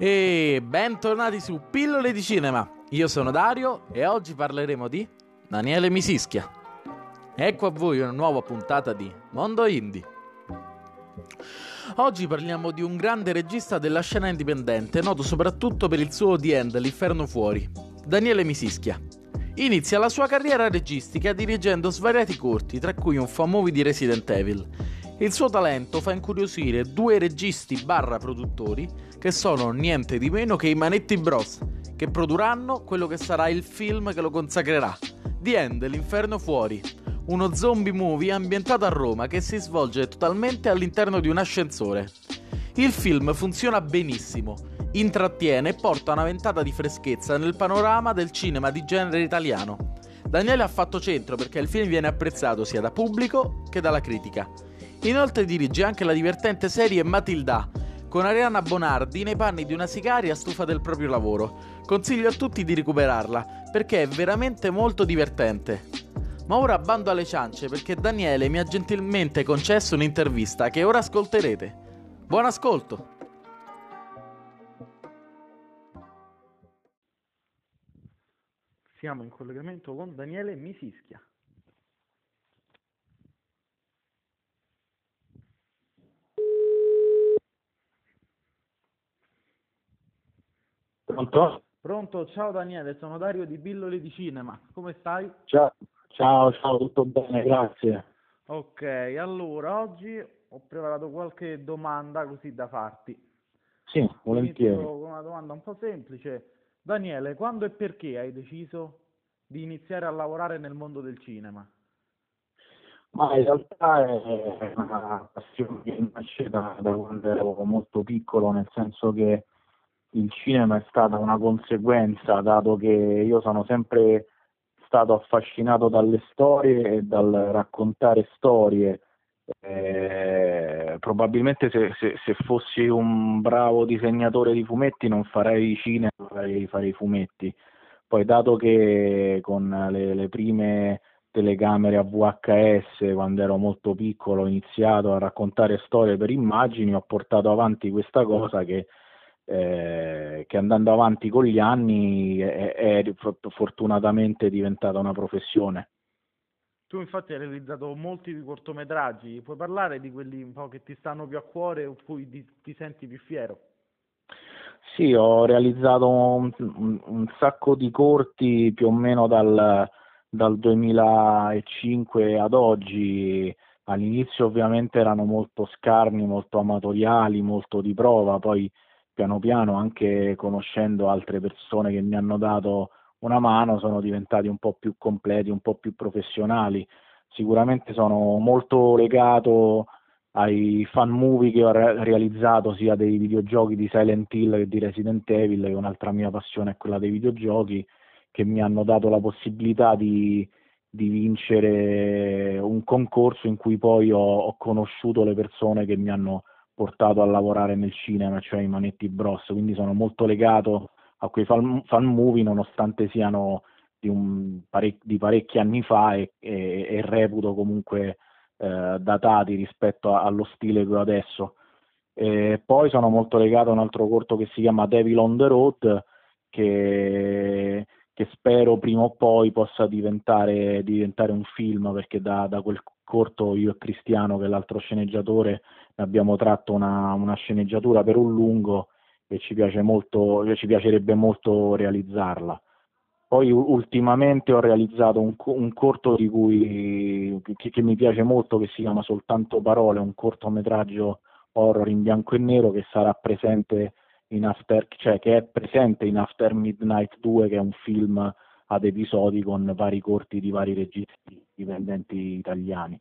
E bentornati su Pillole di Cinema. Io sono Dario e oggi parleremo di Daniele Misischia. Ecco a voi una nuova puntata di Mondo Indie. Oggi parliamo di un grande regista della scena indipendente, noto soprattutto per il suo The End, L'Inferno Fuori, Daniele Misischia. Inizia la sua carriera registica dirigendo svariati corti, tra cui un fan movie di Resident Evil. Il suo talento fa incuriosire due registi barra produttori che sono niente di meno che i Manetti Bros, che produrranno quello che sarà il film che lo consacrerà, The End, L'Inferno Fuori, uno zombie movie ambientato a Roma che si svolge totalmente all'interno di un ascensore. Il film funziona benissimo, intrattiene e porta una ventata di freschezza nel panorama del cinema di genere italiano. Daniele ha fatto centro perché il film viene apprezzato sia da pubblico che dalla critica. Inoltre dirige anche la divertente serie Matilda, con Ariana Bonardi nei panni di una sicaria stufa del proprio lavoro. Consiglio a tutti di recuperarla, perché è veramente molto divertente. Ma ora bando alle ciance perché Daniele mi ha gentilmente concesso un'intervista che ora ascolterete. Buon ascolto! Siamo in collegamento con Daniele Misischia. Pronto? Pronto, ciao Daniele, sono Dario di Billoli di Cinema, come stai? Ciao, ciao, ciao, tutto bene, grazie. Ok, allora oggi ho preparato qualche domanda così da farti. Sì, volentieri. Inizio con una domanda un po' semplice. Daniele, quando e perché hai deciso di iniziare a lavorare nel mondo del cinema? Ma in realtà è una passione che nasce da, da quando ero molto piccolo, nel senso che il cinema è stata una conseguenza, dato che io sono sempre stato affascinato dalle storie e dal raccontare storie. Eh, probabilmente se, se, se, fossi un bravo disegnatore di fumetti non farei cinema, farei, farei fumetti. Poi dato che con le, le prime telecamere a VHS quando ero molto piccolo ho iniziato a raccontare storie per immagini, ho portato avanti questa cosa che eh, che andando avanti con gli anni è, è, fortunatamente diventata una professione. Tu infatti hai realizzato molti cortometraggi, puoi parlare di quelli un po' che ti stanno più a cuore o cui ti, ti senti più fiero? Sì, ho realizzato un, un, un, sacco di corti più o meno dal, dal 2005 ad oggi. All'inizio ovviamente erano molto scarni, molto amatoriali, molto di prova, poi piano piano anche conoscendo altre persone che mi hanno dato una mano sono diventati un po' più completi, un po' più professionali. Sicuramente sono molto legato ai fan movie che ho re- realizzato sia dei videogiochi di Silent Hill che di Resident Evil, che un'altra mia passione è quella dei videogiochi, che mi hanno dato la possibilità di, di vincere un concorso in cui poi ho, ho conosciuto le persone che mi hanno portato a lavorare nel cinema, cioè i Manetti Bros, quindi sono molto legato a quei fan, fan movie nonostante siano di, un, parec- di parecchi anni fa e, e, e reputo comunque eh, datati rispetto a, allo stile che ho adesso. E poi sono molto legato a un altro corto che si chiama Devil on the Road, che, che spero prima o poi possa diventare, diventare un film, perché da, da, quel corto io e Cristiano, che è l'altro sceneggiatore, abbiamo tratto una, una sceneggiatura per un lungo e ci, piace molto, ci piacerebbe molto realizzarla. Poi ultimamente ho realizzato un, un corto di cui, che, che, mi piace molto, che si chiama Soltanto Parole, un cortometraggio horror in bianco e nero che sarà presente in After, cioè che è presente in After Midnight 2, che è un film ad episodi con vari corti di vari registi dipendenti italiani.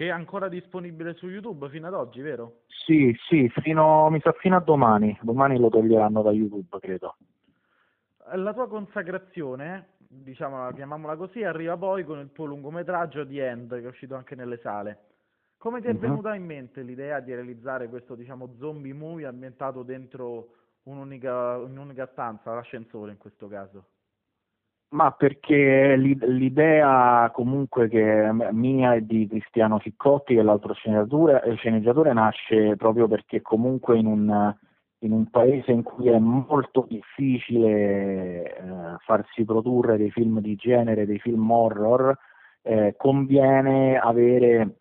Che è ancora disponibile su YouTube fino ad oggi, vero? Sì, sì, fino, mi sa fino a domani. Domani lo toglieranno da YouTube, credo. La tua consacrazione, diciamo, chiamiamola così, arriva poi con il tuo lungometraggio The End, che è uscito anche nelle sale. Come ti è uh-huh. venuta in mente l'idea di realizzare questo, diciamo, zombie movie ambientato dentro un'unica, un'unica stanza, l'ascensore in questo caso? Ma perché l'idea comunque che mia e di Cristiano Ficcotti, che è l'altro sceneggiatore, sceneggiatore nasce proprio perché comunque in un, in un paese in cui è molto difficile eh, farsi produrre dei film di genere, dei film horror, eh, conviene avere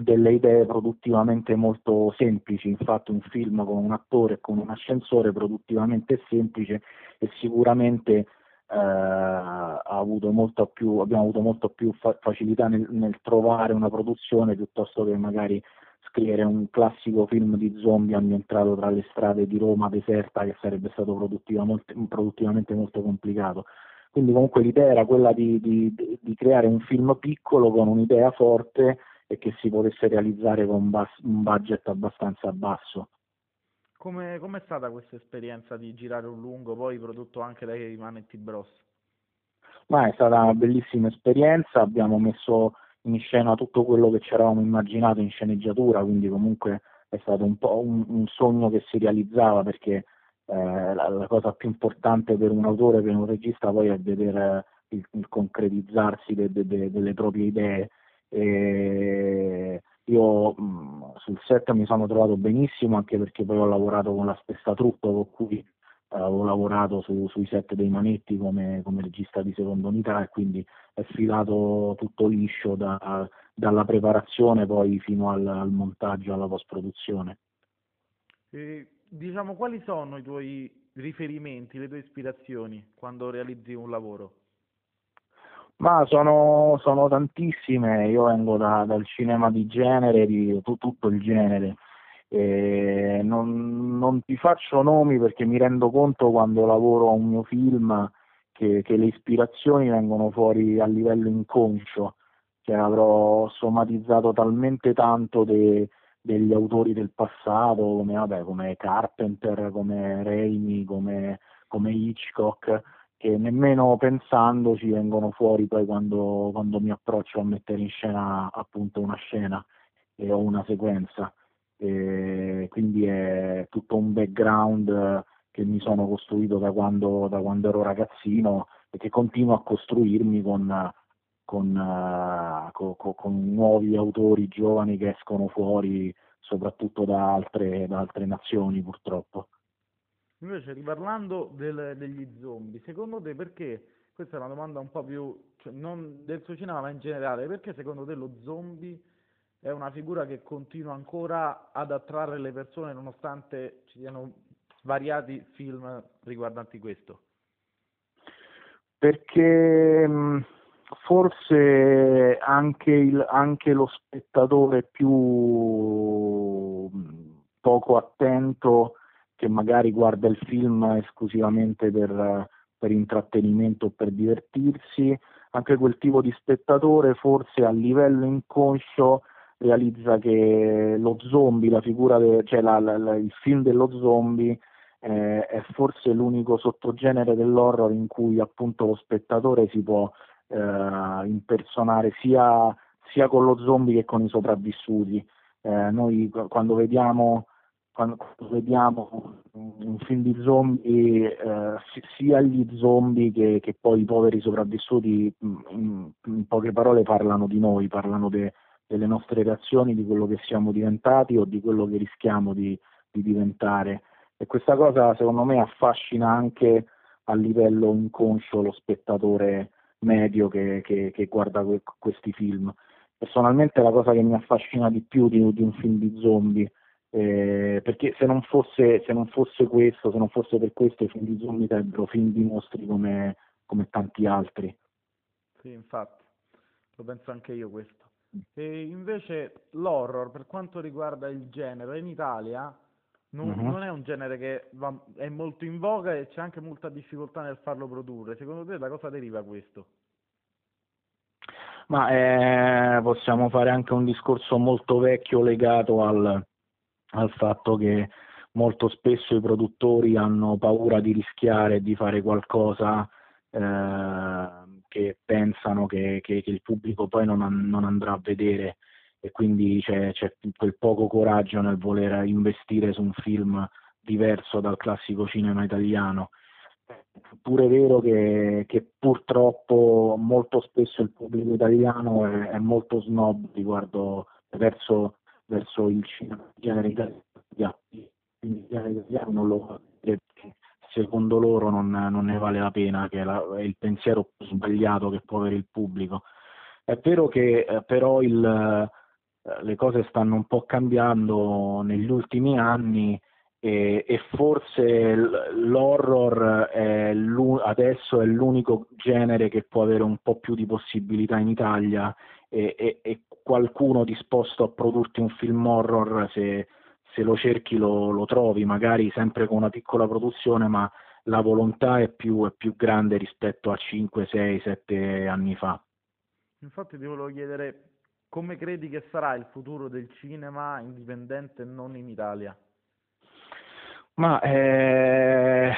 delle idee produttivamente molto semplici, infatti un film con un attore e con un ascensore produttivamente semplice e sicuramente eh, avuto più, abbiamo avuto molto più fa- facilità nel, nel, trovare una produzione piuttosto che magari scrivere un classico film di zombie ambientato tra le strade di Roma deserta che sarebbe stato produttiva molto, produttivamente molto complicato. Quindi comunque l'idea era quella di, di, di, creare un film piccolo con un'idea forte e che si potesse realizzare con bas- un budget abbastanza basso. Come è stata questa esperienza di girare un lungo, poi prodotto anche dai Manetti Bros? Ma è stata una bellissima esperienza, abbiamo messo in scena tutto quello che ci eravamo immaginato in sceneggiatura, quindi comunque è stato un po' un, un sogno che si realizzava perché eh, la, la, cosa più importante per un autore, per un regista poi è vedere il, il concretizzarsi de, de, de, delle proprie idee. E io mh, sul set mi sono trovato benissimo anche perché poi ho lavorato con la stessa truppa con cui ho lavorato su, sui set dei Manetti come, come, regista di seconda unità e quindi è filato tutto liscio da, dalla preparazione poi fino al, al montaggio, alla post-produzione. E, diciamo, quali sono i tuoi riferimenti, le tue ispirazioni quando realizzi un lavoro? Ma sono, sono tantissime, io vengo da, dal cinema di genere, di tutto il genere, eh, non, non, ti faccio nomi perché mi rendo conto quando lavoro a un mio film che, che le ispirazioni vengono fuori a livello inconscio, cioè avrò somatizzato talmente tanto de, degli autori del passato come, vabbè, come Carpenter, come Raimi, come, come Hitchcock, che nemmeno pensandoci vengono fuori poi quando, quando mi approccio a mettere in scena appunto una scena e ho una sequenza e quindi è tutto un background che mi sono costruito da quando, da quando ero ragazzino e che continuo a costruirmi con, con, uh, con, con, nuovi autori giovani che escono fuori soprattutto da altre, da altre nazioni purtroppo. Invece riparlando del, degli zombie, secondo te perché, questa è una domanda un po' più, cioè non del suo cinema ma in generale, perché secondo te lo zombie è una figura che continua ancora ad attrarre le persone nonostante ci siano svariati film riguardanti questo? Perché forse anche, il, anche lo spettatore più poco attento che magari guarda il film esclusivamente per, per intrattenimento o per divertirsi, anche quel tipo di spettatore forse a livello inconscio realizza che lo zombie, la figura, de, cioè la, la, la, il film dello zombie eh, è forse l'unico sottogenere dell'horror in cui appunto lo spettatore si può eh, impersonare sia, sia, con lo zombie che con i sopravvissuti. Eh, noi quando vediamo, quando, vediamo un film di zombie, eh, sia gli zombie che, che, poi i poveri sopravvissuti, in, in poche parole parlano di noi, parlano de, delle nostre reazioni, di quello che siamo diventati o di quello che rischiamo di, di diventare. E questa cosa secondo me affascina anche a livello inconscio lo spettatore medio che, che, che guarda que- questi film. Personalmente la cosa che mi affascina di più di, di un film di zombie, eh, perché se non, fosse, se non, fosse, questo, se non fosse per questo i film di zombie sarebbero film di mostri come, come tanti altri. Sì, infatti, lo penso anche io questo. E invece l'horror, per quanto riguarda il genere, in Italia non, uh-huh. non è un genere che va, è molto in voga e c'è anche molta difficoltà nel farlo produrre. Secondo te da cosa deriva questo? Ma eh, possiamo fare anche un discorso molto vecchio legato al, al fatto che molto spesso i produttori hanno paura di rischiare di fare qualcosa eh, che pensano che, che, che, il pubblico poi non, non, andrà a vedere e quindi c'è, c'è, quel poco coraggio nel voler investire su un film diverso dal classico cinema italiano. Pure è vero che, che purtroppo molto spesso il pubblico italiano è, è molto snob riguardo verso, verso il cinema genere italiano non lo secondo loro non, non, ne vale la pena, che è, la, è, il pensiero più sbagliato che può avere il pubblico. È vero che eh, però il, eh, le cose stanno un po' cambiando negli ultimi anni e, e forse l'horror è adesso è l'unico genere che può avere un po' più di possibilità in Italia e, e, e qualcuno disposto a produrti un film horror se, se lo cerchi lo, lo, trovi, magari sempre con una piccola produzione, ma la volontà è più, è più grande rispetto a 5, 6, 7 anni fa. Infatti ti volevo chiedere come credi che sarà il futuro del cinema indipendente non in Italia? Ma eh,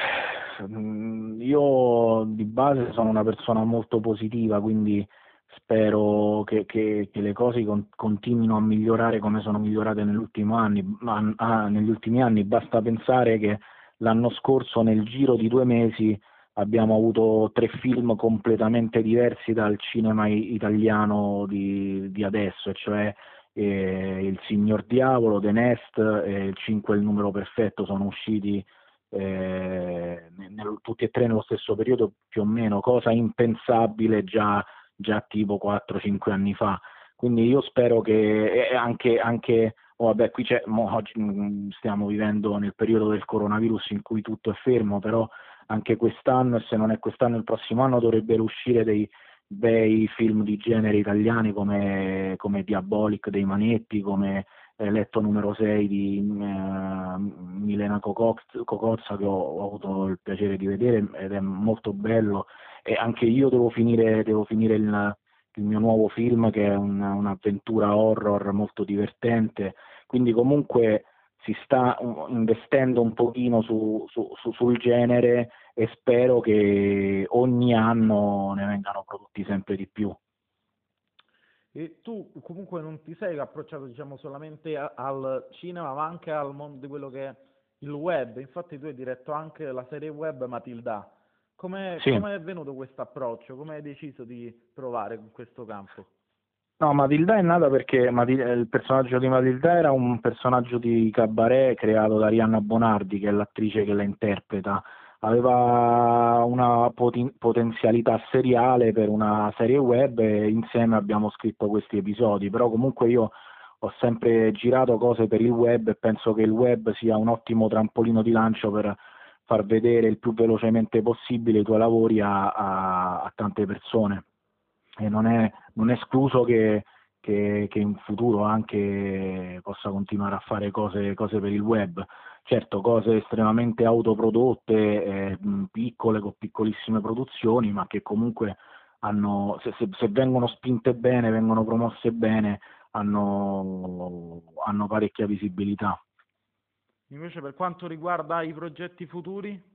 io di base sono una persona molto positiva, quindi spero che, che, che le cose con, continuino a migliorare come sono migliorate anni, ah, negli ultimi anni. Basta pensare che l'anno scorso nel giro di due mesi abbiamo avuto tre film completamente diversi dal cinema italiano di, di adesso, cioè eh, Il Signor Diavolo, The Nest e Il 5 il numero perfetto sono usciti eh, nel, tutti e tre nello stesso periodo più o meno, cosa impensabile già già tipo 4-5 anni fa. Quindi io spero che anche, anche oh vabbè, qui c'è, oggi mm, stiamo vivendo nel periodo del coronavirus in cui tutto è fermo, però anche quest'anno, e se non è quest'anno il prossimo anno, dovrebbero uscire dei bei film di genere italiani come, come Diabolic dei Manetti, come eh, Letto numero 6 di eh, Milena Cocozza che ho, ho, avuto il piacere di vedere ed è molto bello. E anche io devo finire, devo finire il, il, mio nuovo film che è un, un'avventura horror molto divertente, quindi comunque si sta investendo un pochino su, su, su, sul genere e spero che ogni anno ne vengano prodotti sempre di più. E tu comunque non ti sei approcciato diciamo solamente a, al cinema ma anche al mondo di quello che è il web, infatti tu hai diretto anche la serie web Matilda. Come sì. è venuto questo approccio? Come hai deciso di provare con questo campo? No, Matilda è nata perché Matilda, il personaggio di Matilda era un personaggio di cabaret creato da Rihanna Bonardi, che è l'attrice che la interpreta. Aveva una poten- potenzialità seriale per una serie web e insieme abbiamo scritto questi episodi, però comunque io ho sempre girato cose per il web e penso che il web sia un ottimo trampolino di lancio per far vedere il più velocemente possibile i tuoi lavori a, a, a tante persone e non è, non è escluso che, che, che, in futuro anche possa continuare a fare cose, cose per il web. Certo, cose estremamente autoprodotte, eh, piccole, con piccolissime produzioni, ma che comunque hanno, se, se, se vengono spinte bene, vengono promosse bene, hanno, hanno parecchia visibilità. Invece per quanto riguarda i progetti futuri?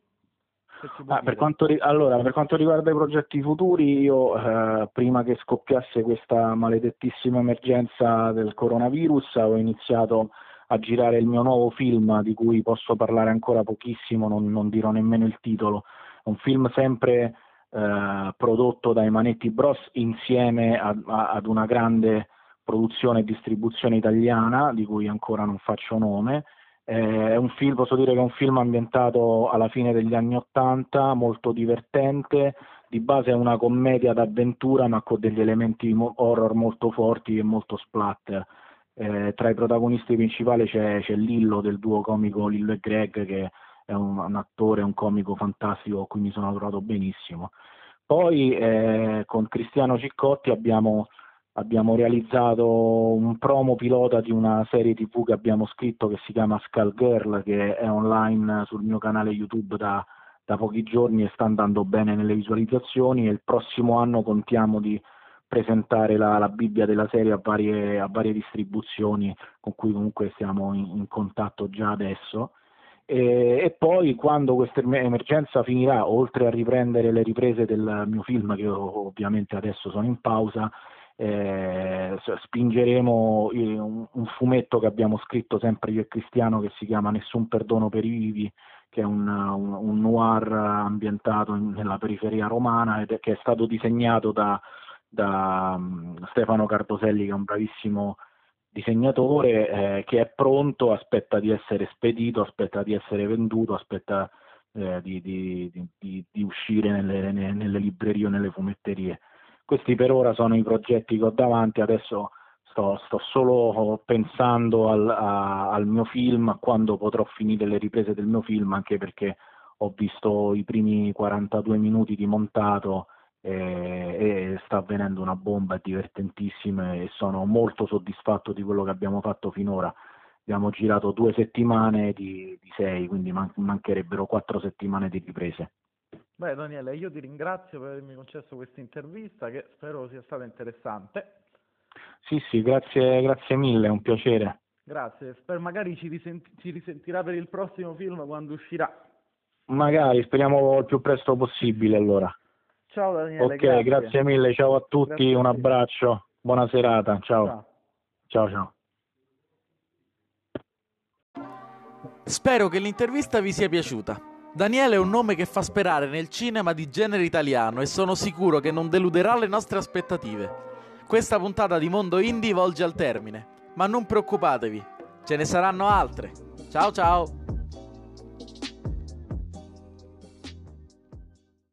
Ah, per, quanto, allora, per quanto riguarda i progetti futuri, io eh, prima che scoppiasse questa maledettissima emergenza del coronavirus ho iniziato a girare il mio nuovo film di cui posso parlare ancora pochissimo, non, non dirò nemmeno il titolo. È un film sempre eh, prodotto dai Manetti Bros insieme a, a, ad una grande produzione e distribuzione italiana di cui ancora non faccio nome è un film, posso dire che è un film ambientato alla fine degli anni Ottanta, molto divertente, di base è una commedia d'avventura ma con degli elementi horror molto forti e molto splatter. Eh, tra i protagonisti principali c'è, c'è, Lillo del duo comico Lillo e Greg che è un, un attore, un comico fantastico a cui mi sono trovato benissimo. Poi eh, con Cristiano Ciccotti abbiamo abbiamo realizzato un promo pilota di una serie tv che abbiamo scritto che si chiama Skull Girl che è online sul mio canale YouTube da, da pochi giorni e sta andando bene nelle visualizzazioni. E il prossimo anno contiamo di presentare la, la Bibbia della serie a varie, a varie, distribuzioni con cui comunque siamo in, in contatto già adesso. E, e, poi quando questa emergenza finirà oltre a riprendere le riprese del mio film che ovviamente adesso sono in pausa eh, spingeremo un, un, fumetto che abbiamo scritto sempre io e Cristiano che si chiama Nessun perdono per i vivi, che è un, un, un noir ambientato in, nella periferia romana ed è, che è stato disegnato da, da um, Stefano Cartoselli, che è un bravissimo disegnatore eh, che è pronto, aspetta di essere spedito, aspetta di essere venduto, aspetta eh, di, di, di, di, uscire nelle, nelle, librerie o nelle fumetterie. Questi per ora sono i progetti che ho davanti, adesso sto, sto solo pensando al, a, al mio film, a quando potrò finire le riprese del mio film, anche perché ho visto i primi 42 minuti di montato e, e sta avvenendo una bomba, divertentissima e sono molto soddisfatto di quello che abbiamo fatto finora. Abbiamo girato due settimane di, di sei, quindi man- mancherebbero quattro settimane di riprese. Beh Daniele, io ti ringrazio per avermi concesso questa intervista che spero sia stata interessante. Sì, sì, grazie, grazie mille, è un piacere. Grazie, spero magari ci, risenti- ci risentirà per il prossimo film quando uscirà. Magari, speriamo il più presto possibile allora. Ciao Daniele. Ok, grazie, grazie mille, ciao a tutti, grazie un abbraccio, buona serata, ciao. Ciao, ciao. ciao. Spero che l'intervista vi sia piaciuta. Daniele è un nome che fa sperare nel cinema di genere italiano e sono sicuro che non deluderà le nostre aspettative. Questa puntata di Mondo Indie volge al termine, ma non preoccupatevi, ce ne saranno altre. Ciao ciao!